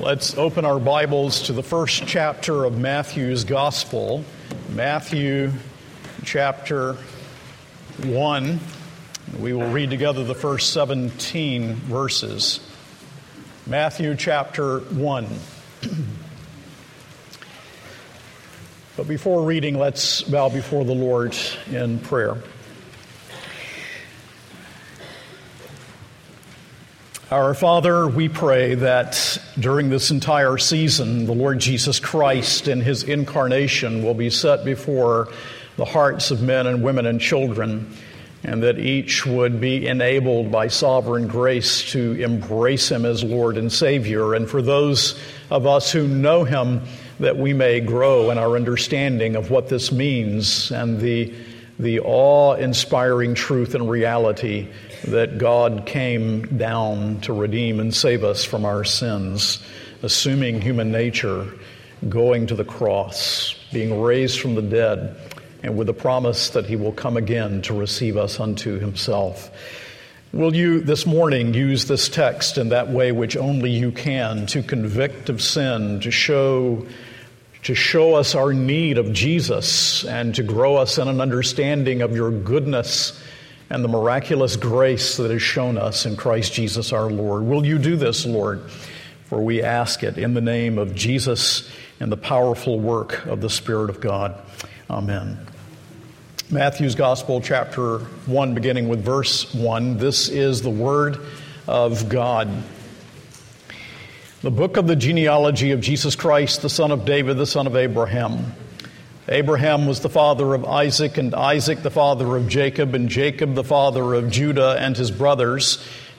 Let's open our Bibles to the first chapter of Matthew's Gospel, Matthew chapter 1. We will read together the first 17 verses. Matthew chapter 1. but before reading, let's bow before the Lord in prayer. Our Father, we pray that during this entire season, the Lord Jesus Christ and his incarnation will be set before the hearts of men and women and children, and that each would be enabled by sovereign grace to embrace him as Lord and Savior. And for those of us who know him, that we may grow in our understanding of what this means and the, the awe inspiring truth and reality that God came down to redeem and save us from our sins, assuming human nature, going to the cross, being raised from the dead, and with the promise that he will come again to receive us unto himself. Will you this morning use this text in that way which only you can to convict of sin, to show to show us our need of Jesus and to grow us in an understanding of your goodness and the miraculous grace that is shown us in Christ Jesus our Lord. Will you do this, Lord? For we ask it in the name of Jesus and the powerful work of the Spirit of God. Amen. Matthew's Gospel, chapter 1, beginning with verse 1. This is the Word of God. The book of the genealogy of Jesus Christ, the son of David, the son of Abraham. Abraham was the father of Isaac, and Isaac the father of Jacob, and Jacob the father of Judah and his brothers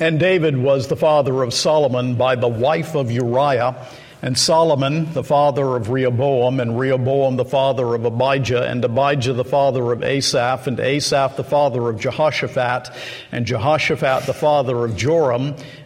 And David was the father of Solomon by the wife of Uriah, and Solomon the father of Rehoboam, and Rehoboam the father of Abijah, and Abijah the father of Asaph, and Asaph the father of Jehoshaphat, and Jehoshaphat the father of Joram,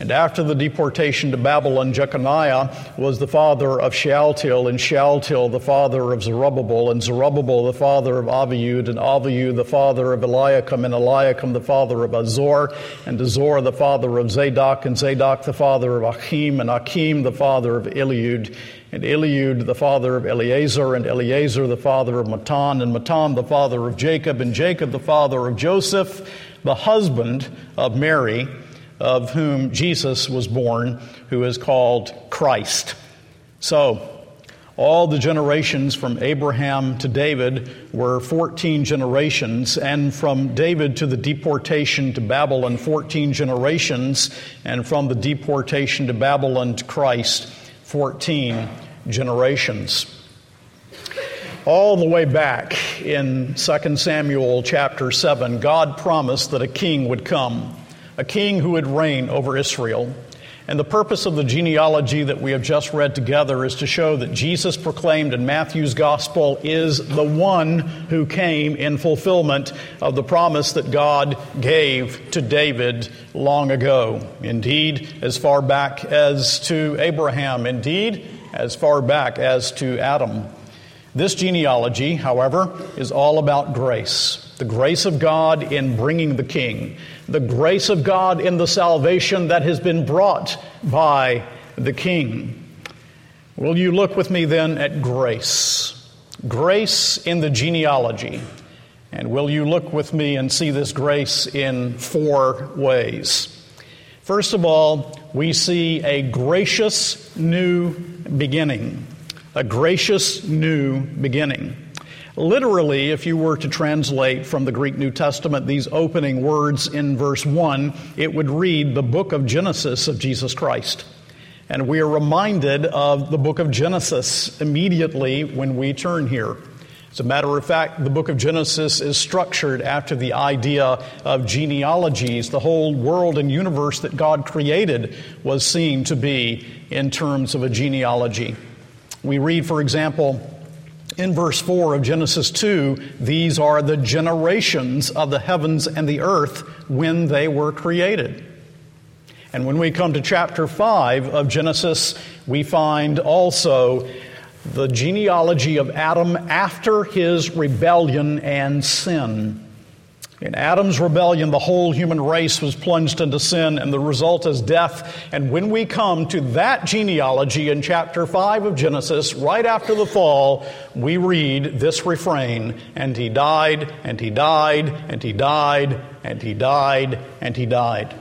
And after the deportation to Babylon, Jeconiah was the father of Shealtiel, and Shealtiel the father of Zerubbabel, and Zerubbabel the father of Abiud, and Abiud the father of Eliakim, and Eliakim the father of Azor, and Azor the father of Zadok, and Zadok the father of Achim, and Achim the father of Eliud, and Eliud the father of Eleazar, and Eleazar the father of Matthan, and Matthan the father of Jacob, and Jacob the father of Joseph, the husband of Mary of whom Jesus was born, who is called Christ. So, all the generations from Abraham to David were 14 generations, and from David to the deportation to Babylon, 14 generations, and from the deportation to Babylon to Christ, 14 generations. All the way back in 2 Samuel chapter 7, God promised that a king would come a king who would reign over Israel. And the purpose of the genealogy that we have just read together is to show that Jesus proclaimed in Matthew's gospel is the one who came in fulfillment of the promise that God gave to David long ago. Indeed, as far back as to Abraham. Indeed, as far back as to Adam. This genealogy, however, is all about grace the grace of God in bringing the king, the grace of God in the salvation that has been brought by the king. Will you look with me then at grace? Grace in the genealogy. And will you look with me and see this grace in four ways? First of all, we see a gracious new beginning. A gracious new beginning. Literally, if you were to translate from the Greek New Testament these opening words in verse 1, it would read the book of Genesis of Jesus Christ. And we are reminded of the book of Genesis immediately when we turn here. As a matter of fact, the book of Genesis is structured after the idea of genealogies. The whole world and universe that God created was seen to be in terms of a genealogy. We read, for example, in verse 4 of Genesis 2, these are the generations of the heavens and the earth when they were created. And when we come to chapter 5 of Genesis, we find also the genealogy of Adam after his rebellion and sin. In Adam's rebellion, the whole human race was plunged into sin, and the result is death. And when we come to that genealogy in chapter 5 of Genesis, right after the fall, we read this refrain And he died, and he died, and he died, and he died, and he died.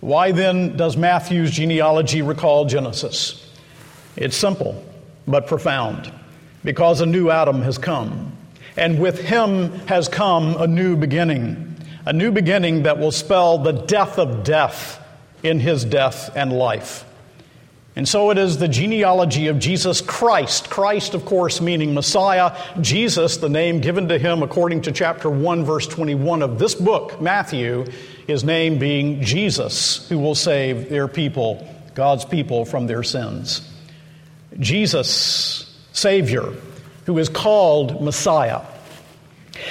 Why then does Matthew's genealogy recall Genesis? It's simple but profound because a new Adam has come. And with him has come a new beginning, a new beginning that will spell the death of death in his death and life. And so it is the genealogy of Jesus Christ. Christ, of course, meaning Messiah. Jesus, the name given to him according to chapter 1, verse 21 of this book, Matthew, his name being Jesus, who will save their people, God's people, from their sins. Jesus, Savior, who is called Messiah.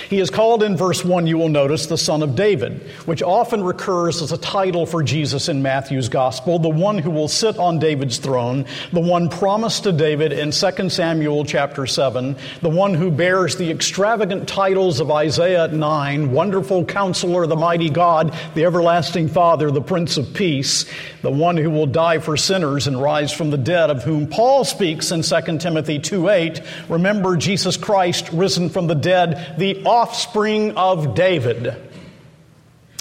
He is called in verse 1, you will notice, the Son of David, which often recurs as a title for Jesus in Matthew's Gospel, the one who will sit on David's throne, the one promised to David in 2 Samuel chapter 7, the one who bears the extravagant titles of Isaiah 9, Wonderful Counselor, the Mighty God, the Everlasting Father, the Prince of Peace, the one who will die for sinners and rise from the dead, of whom Paul speaks in 2 Timothy 2 8. Remember Jesus Christ risen from the dead, offspring of David.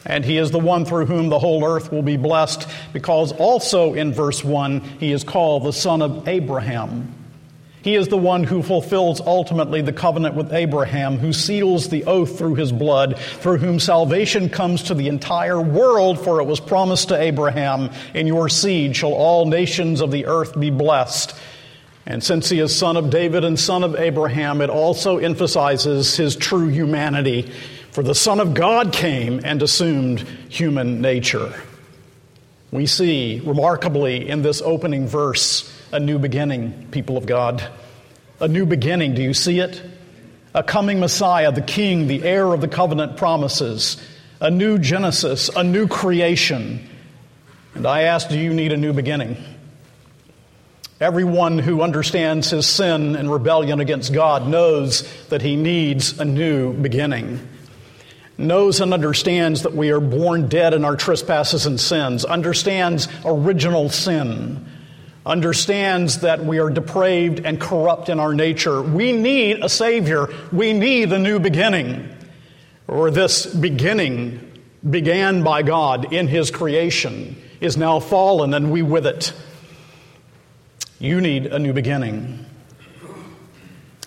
And he is the one through whom the whole earth will be blessed, because also in verse 1 he is called the son of Abraham. He is the one who fulfills ultimately the covenant with Abraham, who seals the oath through his blood, through whom salvation comes to the entire world, for it was promised to Abraham, In your seed shall all nations of the earth be blessed. And since he is son of David and son of Abraham, it also emphasizes his true humanity. For the Son of God came and assumed human nature. We see remarkably in this opening verse a new beginning, people of God. A new beginning. Do you see it? A coming Messiah, the King, the heir of the covenant promises. A new Genesis, a new creation. And I ask, do you need a new beginning? Everyone who understands his sin and rebellion against God knows that he needs a new beginning. Knows and understands that we are born dead in our trespasses and sins, understands original sin, understands that we are depraved and corrupt in our nature. We need a Savior. We need a new beginning. Or this beginning began by God in His creation is now fallen and we with it. You need a new beginning.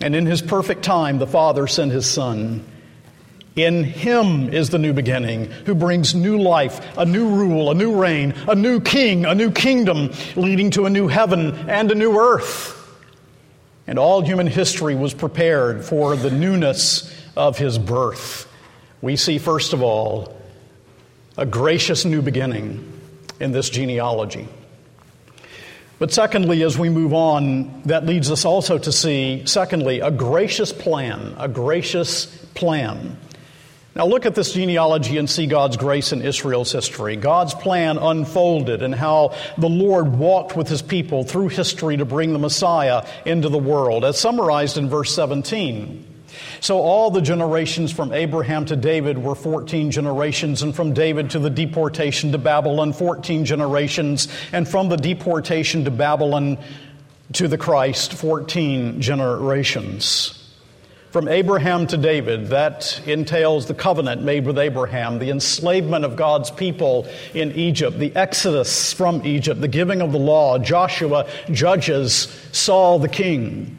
And in his perfect time, the Father sent his Son. In him is the new beginning, who brings new life, a new rule, a new reign, a new king, a new kingdom, leading to a new heaven and a new earth. And all human history was prepared for the newness of his birth. We see, first of all, a gracious new beginning in this genealogy. But secondly, as we move on, that leads us also to see, secondly, a gracious plan, a gracious plan. Now, look at this genealogy and see God's grace in Israel's history. God's plan unfolded and how the Lord walked with his people through history to bring the Messiah into the world, as summarized in verse 17. So all the generations from Abraham to David were 14 generations, and from David to the deportation to Babylon, 14 generations, and from the deportation to Babylon to the Christ, 14 generations. From Abraham to David, that entails the covenant made with Abraham, the enslavement of God's people in Egypt, the exodus from Egypt, the giving of the law, Joshua, Judges, Saul the king.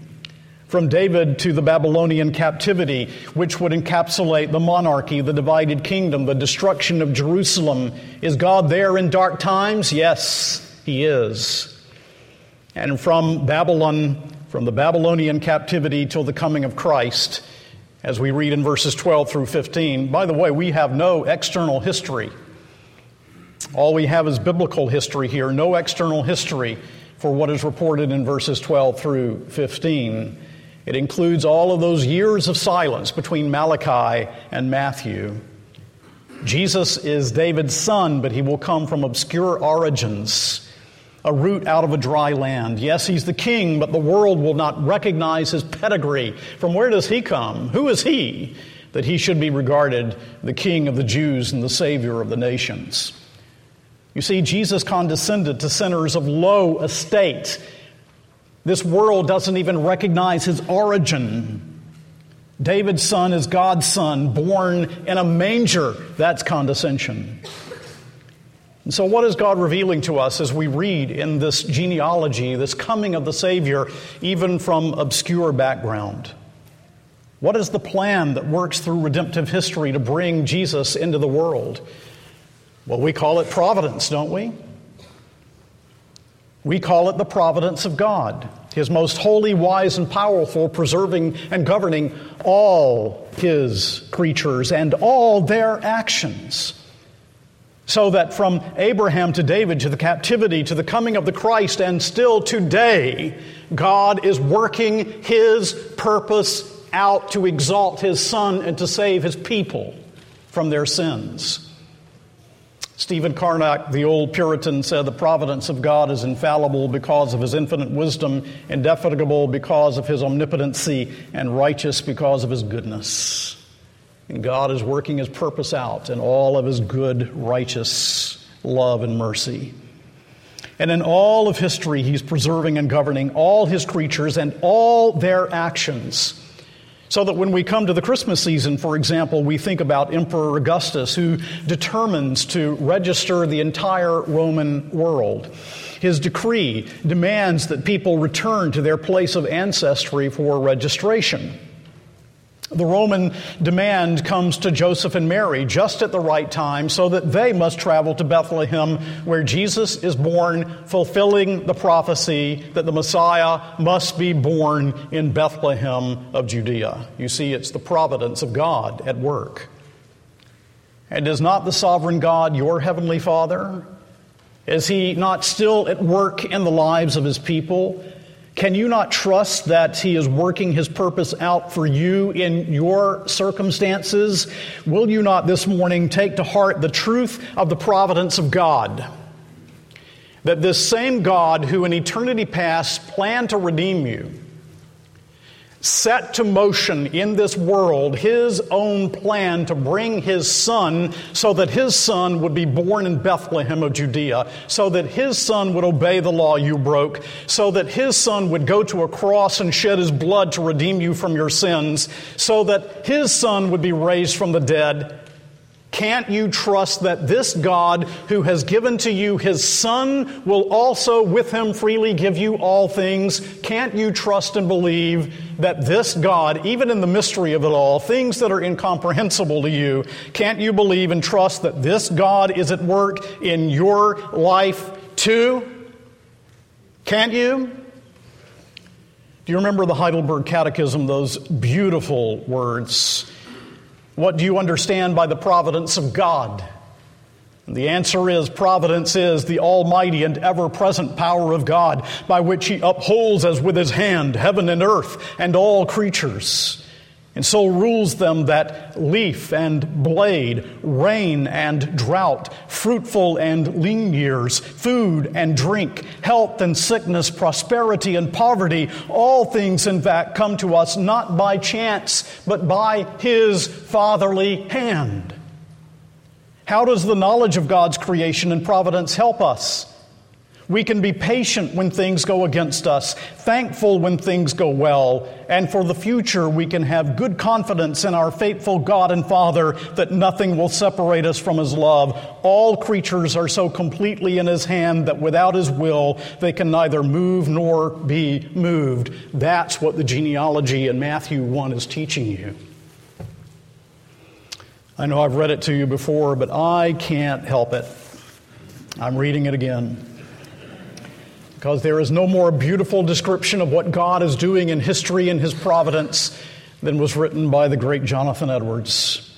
From David to the Babylonian captivity, which would encapsulate the monarchy, the divided kingdom, the destruction of Jerusalem. Is God there in dark times? Yes, He is. And from Babylon, from the Babylonian captivity till the coming of Christ, as we read in verses 12 through 15. By the way, we have no external history. All we have is biblical history here, no external history for what is reported in verses 12 through 15. It includes all of those years of silence between Malachi and Matthew. Jesus is David's son, but he will come from obscure origins, a root out of a dry land. Yes, he's the king, but the world will not recognize his pedigree. From where does he come? Who is he that he should be regarded the king of the Jews and the savior of the nations? You see, Jesus condescended to sinners of low estate this world doesn't even recognize his origin. David's son is God's son, born in a manger. That's condescension. And so, what is God revealing to us as we read in this genealogy, this coming of the Savior, even from obscure background? What is the plan that works through redemptive history to bring Jesus into the world? Well, we call it providence, don't we? We call it the providence of God, His most holy, wise, and powerful, preserving and governing all His creatures and all their actions. So that from Abraham to David to the captivity to the coming of the Christ and still today, God is working His purpose out to exalt His Son and to save His people from their sins. Stephen Charnock, the old Puritan, said the providence of God is infallible because of his infinite wisdom, indefatigable because of his omnipotency, and righteous because of his goodness. And God is working his purpose out in all of his good, righteous love and mercy. And in all of history, he's preserving and governing all his creatures and all their actions so that when we come to the Christmas season, for example, we think about Emperor Augustus, who determines to register the entire Roman world. His decree demands that people return to their place of ancestry for registration. The Roman demand comes to Joseph and Mary just at the right time so that they must travel to Bethlehem where Jesus is born, fulfilling the prophecy that the Messiah must be born in Bethlehem of Judea. You see, it's the providence of God at work. And is not the sovereign God your heavenly Father? Is he not still at work in the lives of his people? Can you not trust that He is working His purpose out for you in your circumstances? Will you not this morning take to heart the truth of the providence of God? That this same God who in eternity past planned to redeem you, set to motion in this world his own plan to bring his son so that his son would be born in Bethlehem of Judea, so that his son would obey the law you broke, so that his son would go to a cross and shed his blood to redeem you from your sins, so that his son would be raised from the dead can't you trust that this God who has given to you his Son will also with him freely give you all things? Can't you trust and believe that this God, even in the mystery of it all, things that are incomprehensible to you, can't you believe and trust that this God is at work in your life too? Can't you? Do you remember the Heidelberg Catechism, those beautiful words? What do you understand by the providence of God? And the answer is providence is the almighty and ever present power of God by which He upholds as with His hand heaven and earth and all creatures and so rules them that leaf and blade, rain and drought, fruitful and lean years, food and drink, health and sickness, prosperity and poverty, all things in fact come to us not by chance, but by His fatherly hand. How does the knowledge of God's creation and providence help us? We can be patient when things go against us, thankful when things go well, and for the future we can have good confidence in our faithful God and Father that nothing will separate us from His love. All creatures are so completely in His hand that without His will they can neither move nor be moved. That's what the genealogy in Matthew 1 is teaching you. I know I've read it to you before, but I can't help it. I'm reading it again. Because there is no more beautiful description of what God is doing in history and His providence than was written by the great Jonathan Edwards.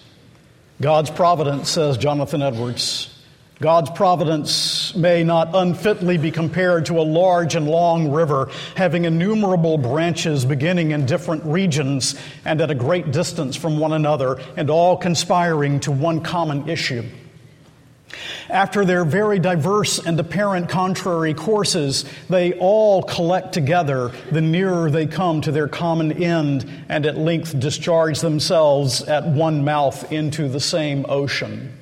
God's providence, says Jonathan Edwards, God's providence may not unfitly be compared to a large and long river having innumerable branches beginning in different regions and at a great distance from one another and all conspiring to one common issue. After their very diverse and apparent contrary courses, they all collect together the nearer they come to their common end and at length discharge themselves at one mouth into the same ocean.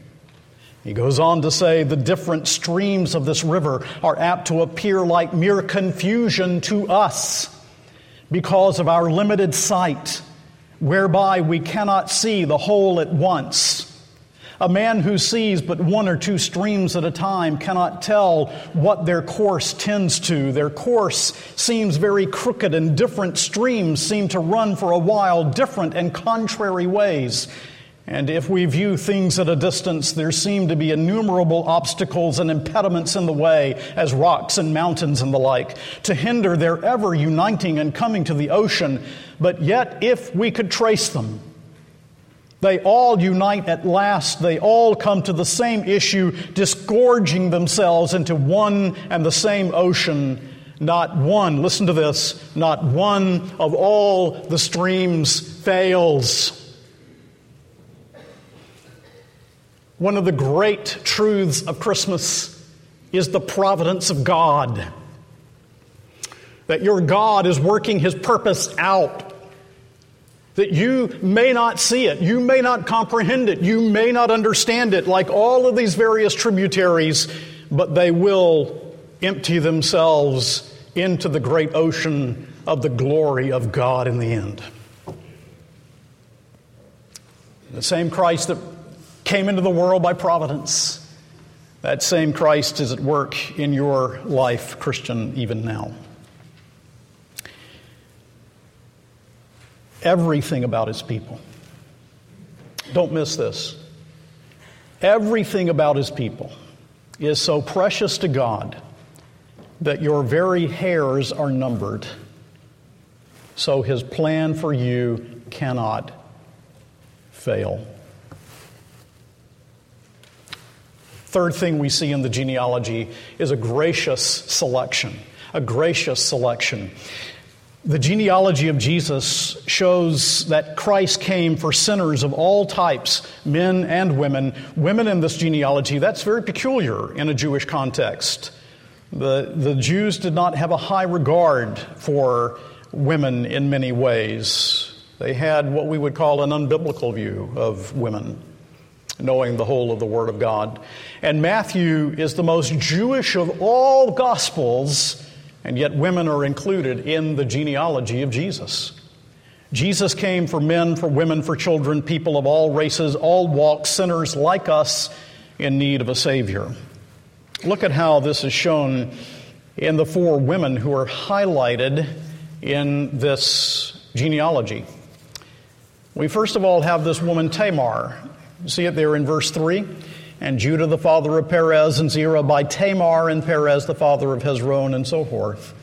He goes on to say the different streams of this river are apt to appear like mere confusion to us because of our limited sight, whereby we cannot see the whole at once. A man who sees but one or two streams at a time cannot tell what their course tends to. Their course seems very crooked, and different streams seem to run for a while different and contrary ways. And if we view things at a distance, there seem to be innumerable obstacles and impediments in the way, as rocks and mountains and the like, to hinder their ever uniting and coming to the ocean. But yet, if we could trace them, they all unite at last. They all come to the same issue, disgorging themselves into one and the same ocean. Not one, listen to this, not one of all the streams fails. One of the great truths of Christmas is the providence of God. That your God is working his purpose out that you may not see it, you may not comprehend it, you may not understand it, like all of these various tributaries, but they will empty themselves into the great ocean of the glory of God in the end. The same Christ that came into the world by providence, that same Christ is at work in your life, Christian, even now. Everything about his people. Don't miss this. Everything about his people is so precious to God that your very hairs are numbered. So his plan for you cannot fail. Third thing we see in the genealogy is a gracious selection. A gracious selection. The genealogy of Jesus shows that Christ came for sinners of all types, men and women. Women in this genealogy, that's very peculiar in a Jewish context. The, the Jews did not have a high regard for women in many ways. They had what we would call an unbiblical view of women, knowing the whole of the Word of God. And Matthew is the most Jewish of all Gospels and yet women are included in the genealogy of Jesus. Jesus came for men, for women, for children, people of all races, all walks, sinners like us in need of a Savior. Look at how this is shown in the four women who are highlighted in this genealogy. We first of all have this woman Tamar. See it there in verse 3 and Judah the father of Perez, and Zerah by Tamar, and Perez the father of Hezron, and so forth.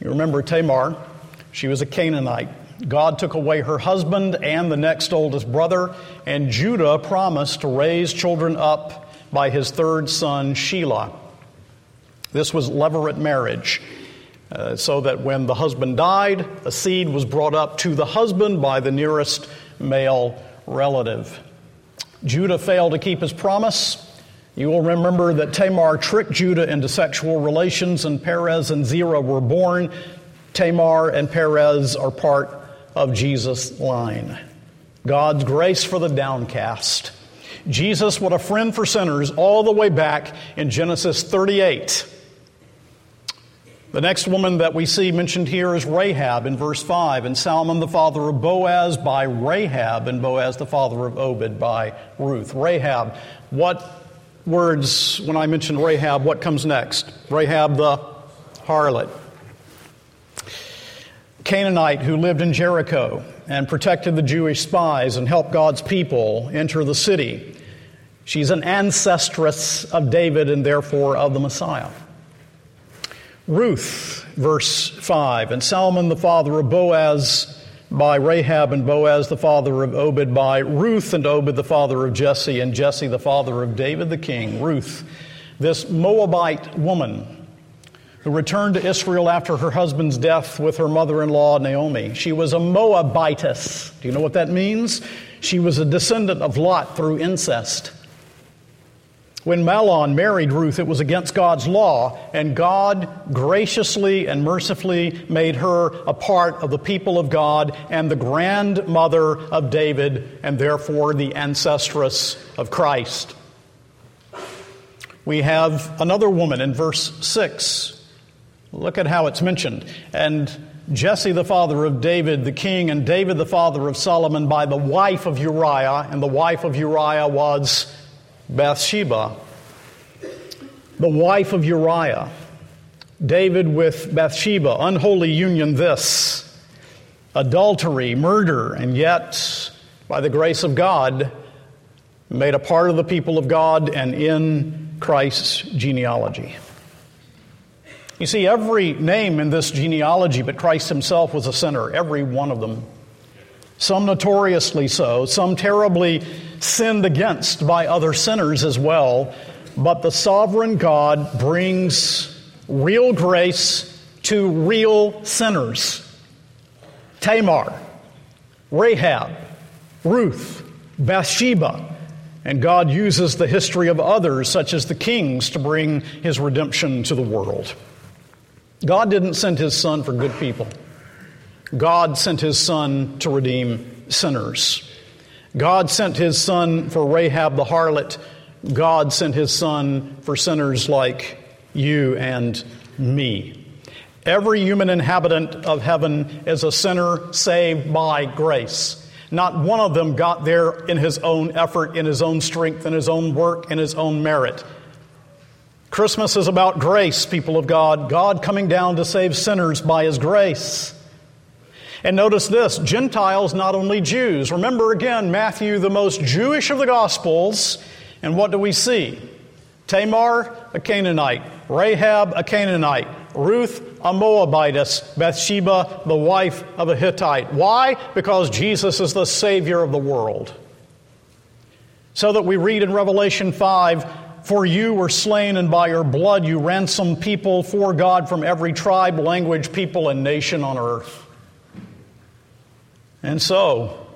You remember Tamar, she was a Canaanite. God took away her husband and the next oldest brother, and Judah promised to raise children up by his third son, Shelah. This was levirate marriage, uh, so that when the husband died, a seed was brought up to the husband by the nearest male relative. Judah failed to keep his promise. You will remember that Tamar tricked Judah into sexual relations, and Perez and Zerah were born. Tamar and Perez are part of Jesus' line. God's grace for the downcast. Jesus, what a friend for sinners, all the way back in Genesis 38. The next woman that we see mentioned here is Rahab in verse 5, and Salmon the father of Boaz by Rahab, and Boaz the father of Obed by Ruth. Rahab, what words, when I mention Rahab, what comes next? Rahab the harlot. Canaanite who lived in Jericho and protected the Jewish spies and helped God's people enter the city. She's an ancestress of David and therefore of the Messiah. Ruth, verse 5, and Salmon the father of Boaz by Rahab, and Boaz the father of Obed by Ruth, and Obed the father of Jesse, and Jesse the father of David the king. Ruth, this Moabite woman who returned to Israel after her husband's death with her mother in law, Naomi. She was a Moabitess. Do you know what that means? She was a descendant of Lot through incest. When Mahlon married Ruth, it was against God's law, and God graciously and mercifully made her a part of the people of God and the grandmother of David, and therefore the ancestress of Christ. We have another woman in verse 6. Look at how it's mentioned. And Jesse, the father of David the king, and David, the father of Solomon, by the wife of Uriah, and the wife of Uriah was Bathsheba, the wife of Uriah. David with Bathsheba, unholy union this, adultery, murder, and yet, by the grace of God, made a part of the people of God and in Christ's genealogy. You see, every name in this genealogy but Christ himself was a sinner, every one of them. Some notoriously so, some terribly sinned against by other sinners as well, but the sovereign God brings real grace to real sinners. Tamar, Rahab, Ruth, Bathsheba, and God uses the history of others, such as the kings, to bring his redemption to the world. God didn't send his son for good people. God sent his son to redeem sinners. God sent his son for Rahab the harlot. God sent his son for sinners like you and me. Every human inhabitant of heaven is a sinner saved by grace. Not one of them got there in his own effort, in his own strength, in his own work, in his own merit. Christmas is about grace, people of God. God coming down to save sinners by his grace. And notice this Gentiles, not only Jews. Remember again, Matthew, the most Jewish of the Gospels. And what do we see? Tamar, a Canaanite. Rahab, a Canaanite. Ruth, a Moabitess. Bathsheba, the wife of a Hittite. Why? Because Jesus is the Savior of the world. So that we read in Revelation 5 For you were slain, and by your blood you ransomed people for God from every tribe, language, people, and nation on earth. And so,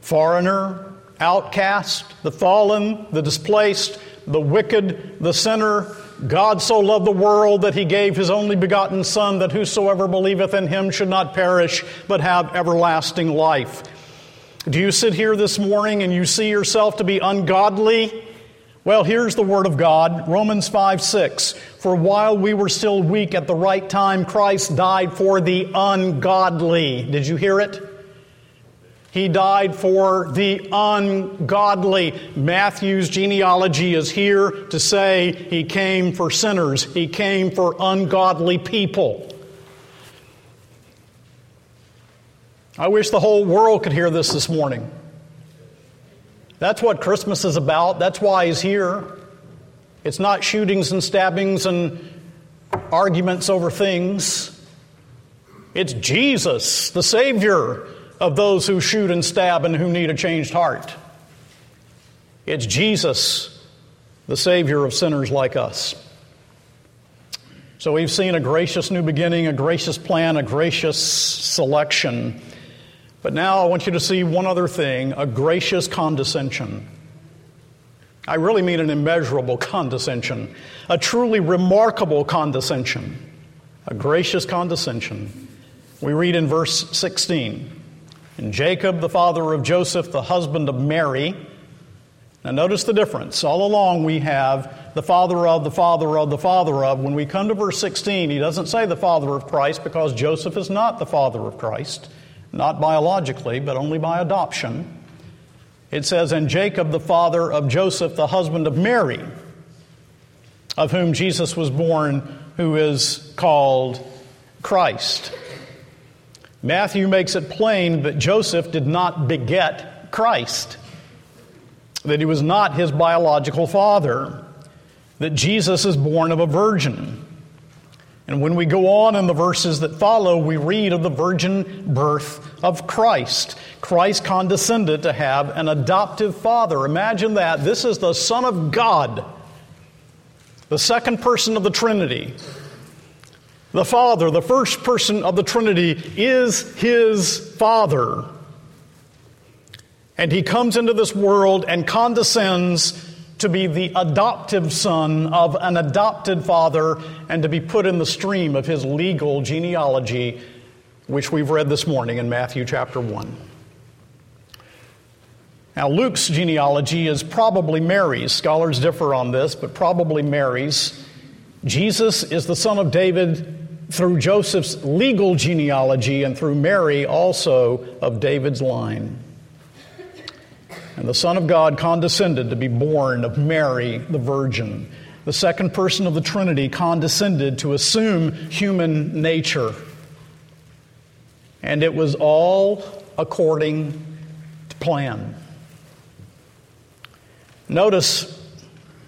foreigner, outcast, the fallen, the displaced, the wicked, the sinner, God so loved the world that he gave his only begotten Son, that whosoever believeth in him should not perish, but have everlasting life. Do you sit here this morning and you see yourself to be ungodly? Well, here's the Word of God Romans 5 6. For while we were still weak at the right time, Christ died for the ungodly. Did you hear it? He died for the ungodly. Matthew's genealogy is here to say he came for sinners, he came for ungodly people. I wish the whole world could hear this this morning. That's what Christmas is about. That's why he's here. It's not shootings and stabbings and arguments over things. It's Jesus, the Savior, of those who shoot and stab and who need a changed heart. It's Jesus, the Savior of sinners like us. So we've seen a gracious new beginning, a gracious plan, a gracious selection. But now I want you to see one other thing a gracious condescension. I really mean an immeasurable condescension, a truly remarkable condescension, a gracious condescension. We read in verse 16. And Jacob, the father of Joseph, the husband of Mary. Now, notice the difference. All along, we have the father of, the father of, the father of. When we come to verse 16, he doesn't say the father of Christ because Joseph is not the father of Christ, not biologically, but only by adoption. It says, And Jacob, the father of Joseph, the husband of Mary, of whom Jesus was born, who is called Christ. Matthew makes it plain that Joseph did not beget Christ, that he was not his biological father, that Jesus is born of a virgin. And when we go on in the verses that follow, we read of the virgin birth of Christ. Christ condescended to have an adoptive father. Imagine that. This is the Son of God, the second person of the Trinity. The Father, the first person of the Trinity, is his Father. And he comes into this world and condescends to be the adoptive son of an adopted father and to be put in the stream of his legal genealogy, which we've read this morning in Matthew chapter 1. Now, Luke's genealogy is probably Mary's. Scholars differ on this, but probably Mary's. Jesus is the son of David through Joseph's legal genealogy and through Mary also of David's line. And the Son of God condescended to be born of Mary, the Virgin. The second person of the Trinity condescended to assume human nature. And it was all according to plan. Notice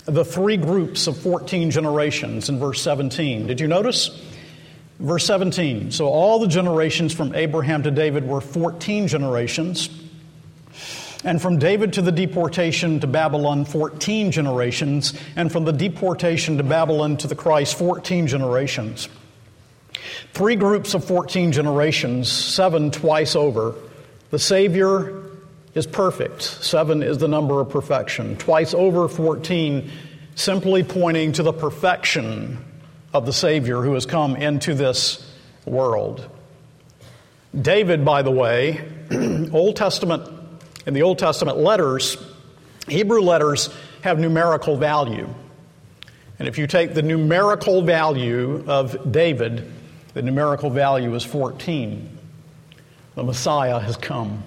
the three groups of 14 generations in verse 17. Did you notice? Verse 17. So all the generations from Abraham to David were 14 generations. And from David to the deportation to Babylon, 14 generations. And from the deportation to Babylon to the Christ, 14 generations. Three groups of 14 generations, seven twice over. The Savior is perfect. Seven is the number of perfection. Twice over 14, simply pointing to the perfection of the Savior who has come into this world. David, by the way, Old Testament, in the Old Testament letters, Hebrew letters have numerical value. And if you take the numerical value of David, the numerical value is 14. The Messiah has come.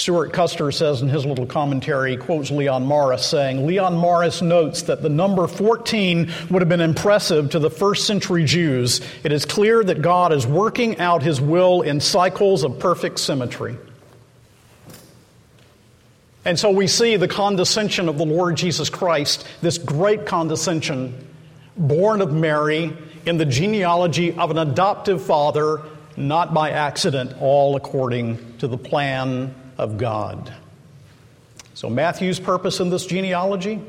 Stewart Custer says in his little commentary, quotes Leon Morris saying, Leon Morris notes that the number 14 would have been impressive to the first century Jews. It is clear that God is working out his will in cycles of perfect symmetry. And so we see the condescension of the Lord Jesus Christ, this great condescension, born of Mary in the genealogy of an adoptive father, not by accident, all according to the plan of God. So, Matthew's purpose in this genealogy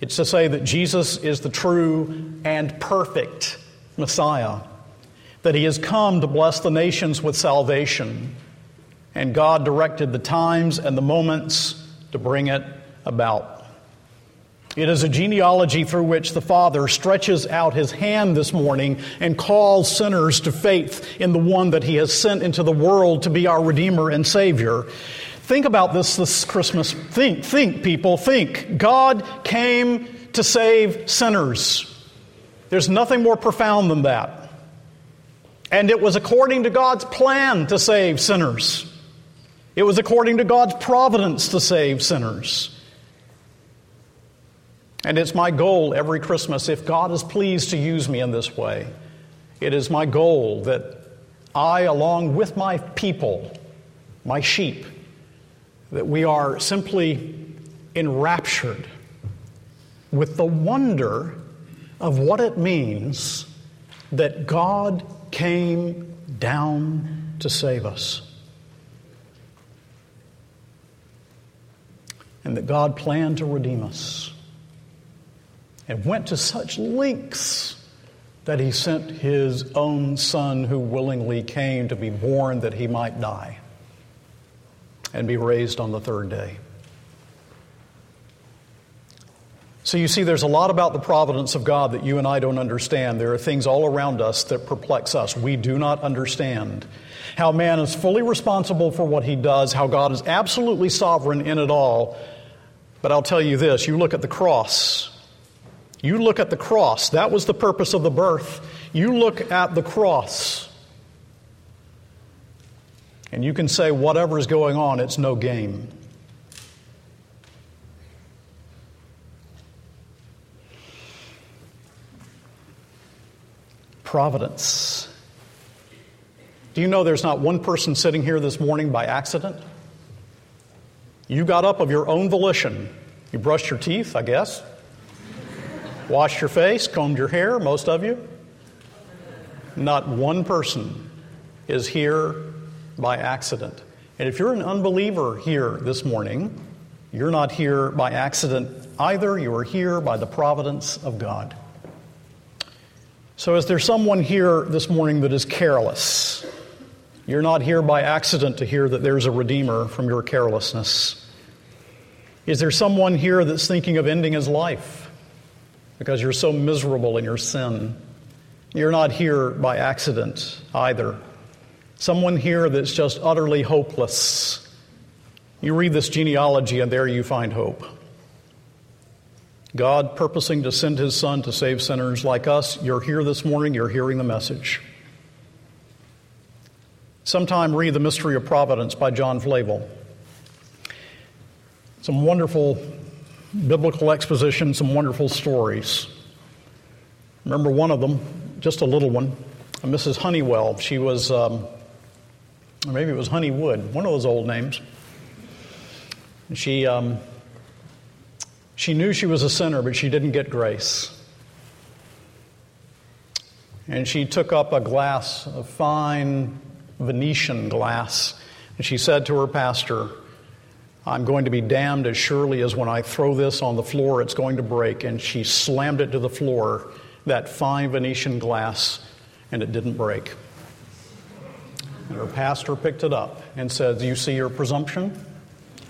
it's to say that Jesus is the true and perfect Messiah, that he has come to bless the nations with salvation, and God directed the times and the moments to bring it about. It is a genealogy through which the Father stretches out his hand this morning and calls sinners to faith in the one that he has sent into the world to be our Redeemer and Savior. Think about this this Christmas. Think, think, people, think. God came to save sinners. There's nothing more profound than that. And it was according to God's plan to save sinners. It was according to God's providence to save sinners. And it's my goal every Christmas, if God is pleased to use me in this way, it is my goal that I, along with my people, my sheep, that we are simply enraptured with the wonder of what it means that God came down to save us. And that God planned to redeem us and went to such lengths that he sent his own son who willingly came to be born that he might die and be raised on the third day. So you see, there's a lot about the providence of God that you and I don't understand. There are things all around us that perplex us. We do not understand how man is fully responsible for what he does, how God is absolutely sovereign in it all, But I'll tell you this you look at the cross. You look at the cross. That was the purpose of the birth. You look at the cross. And you can say, whatever is going on, it's no game. Providence. Do you know there's not one person sitting here this morning by accident? You got up of your own volition. You brushed your teeth, I guess. Washed your face, combed your hair, most of you. Not one person is here by accident. And if you're an unbeliever here this morning, you're not here by accident either. You are here by the providence of God. So, is there someone here this morning that is careless? You're not here by accident to hear that there's a Redeemer from your carelessness. Is there someone here that's thinking of ending his life because you're so miserable in your sin? You're not here by accident either. Someone here that's just utterly hopeless. You read this genealogy, and there you find hope. God purposing to send his son to save sinners like us, you're here this morning, you're hearing the message. Sometime read The Mystery of Providence by John Flavel. Some wonderful biblical exposition, some wonderful stories. Remember one of them, just a little one, a Mrs. Honeywell. She was um, maybe it was Honeywood, one of those old names. She, um, she knew she was a sinner, but she didn't get grace. And she took up a glass, a fine Venetian glass, and she said to her pastor, I'm going to be damned as surely as when I throw this on the floor, it's going to break. And she slammed it to the floor, that fine Venetian glass, and it didn't break. And her pastor picked it up and said, You see your presumption?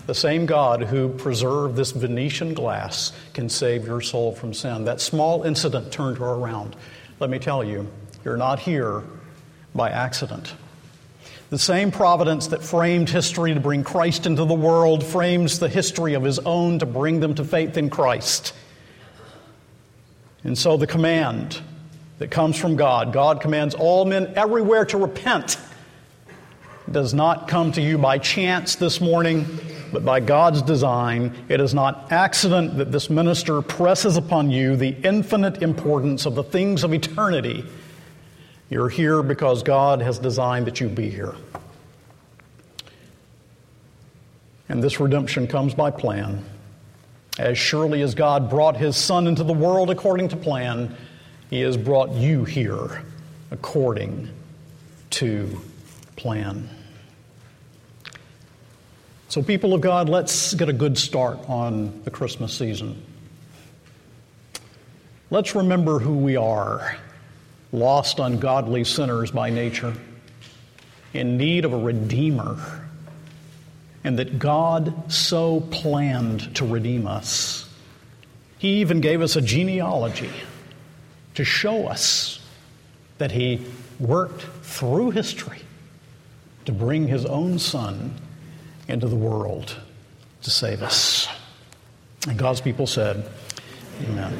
The same God who preserved this Venetian glass can save your soul from sin. That small incident turned her around. Let me tell you, you're not here by accident. The same providence that framed history to bring Christ into the world frames the history of his own to bring them to faith in Christ. And so the command that comes from God God commands all men everywhere to repent does not come to you by chance this morning, but by God's design. It is not accident that this minister presses upon you the infinite importance of the things of eternity. You're here because God has designed that you be here. And this redemption comes by plan. As surely as God brought his Son into the world according to plan, he has brought you here according to plan. So, people of God, let's get a good start on the Christmas season. Let's remember who we are lost, ungodly sinners by nature, in need of a Redeemer, and that God so planned to redeem us. He even gave us a genealogy to show us that He worked through history to bring His own Son into the world to save us. And God's people said, Amen.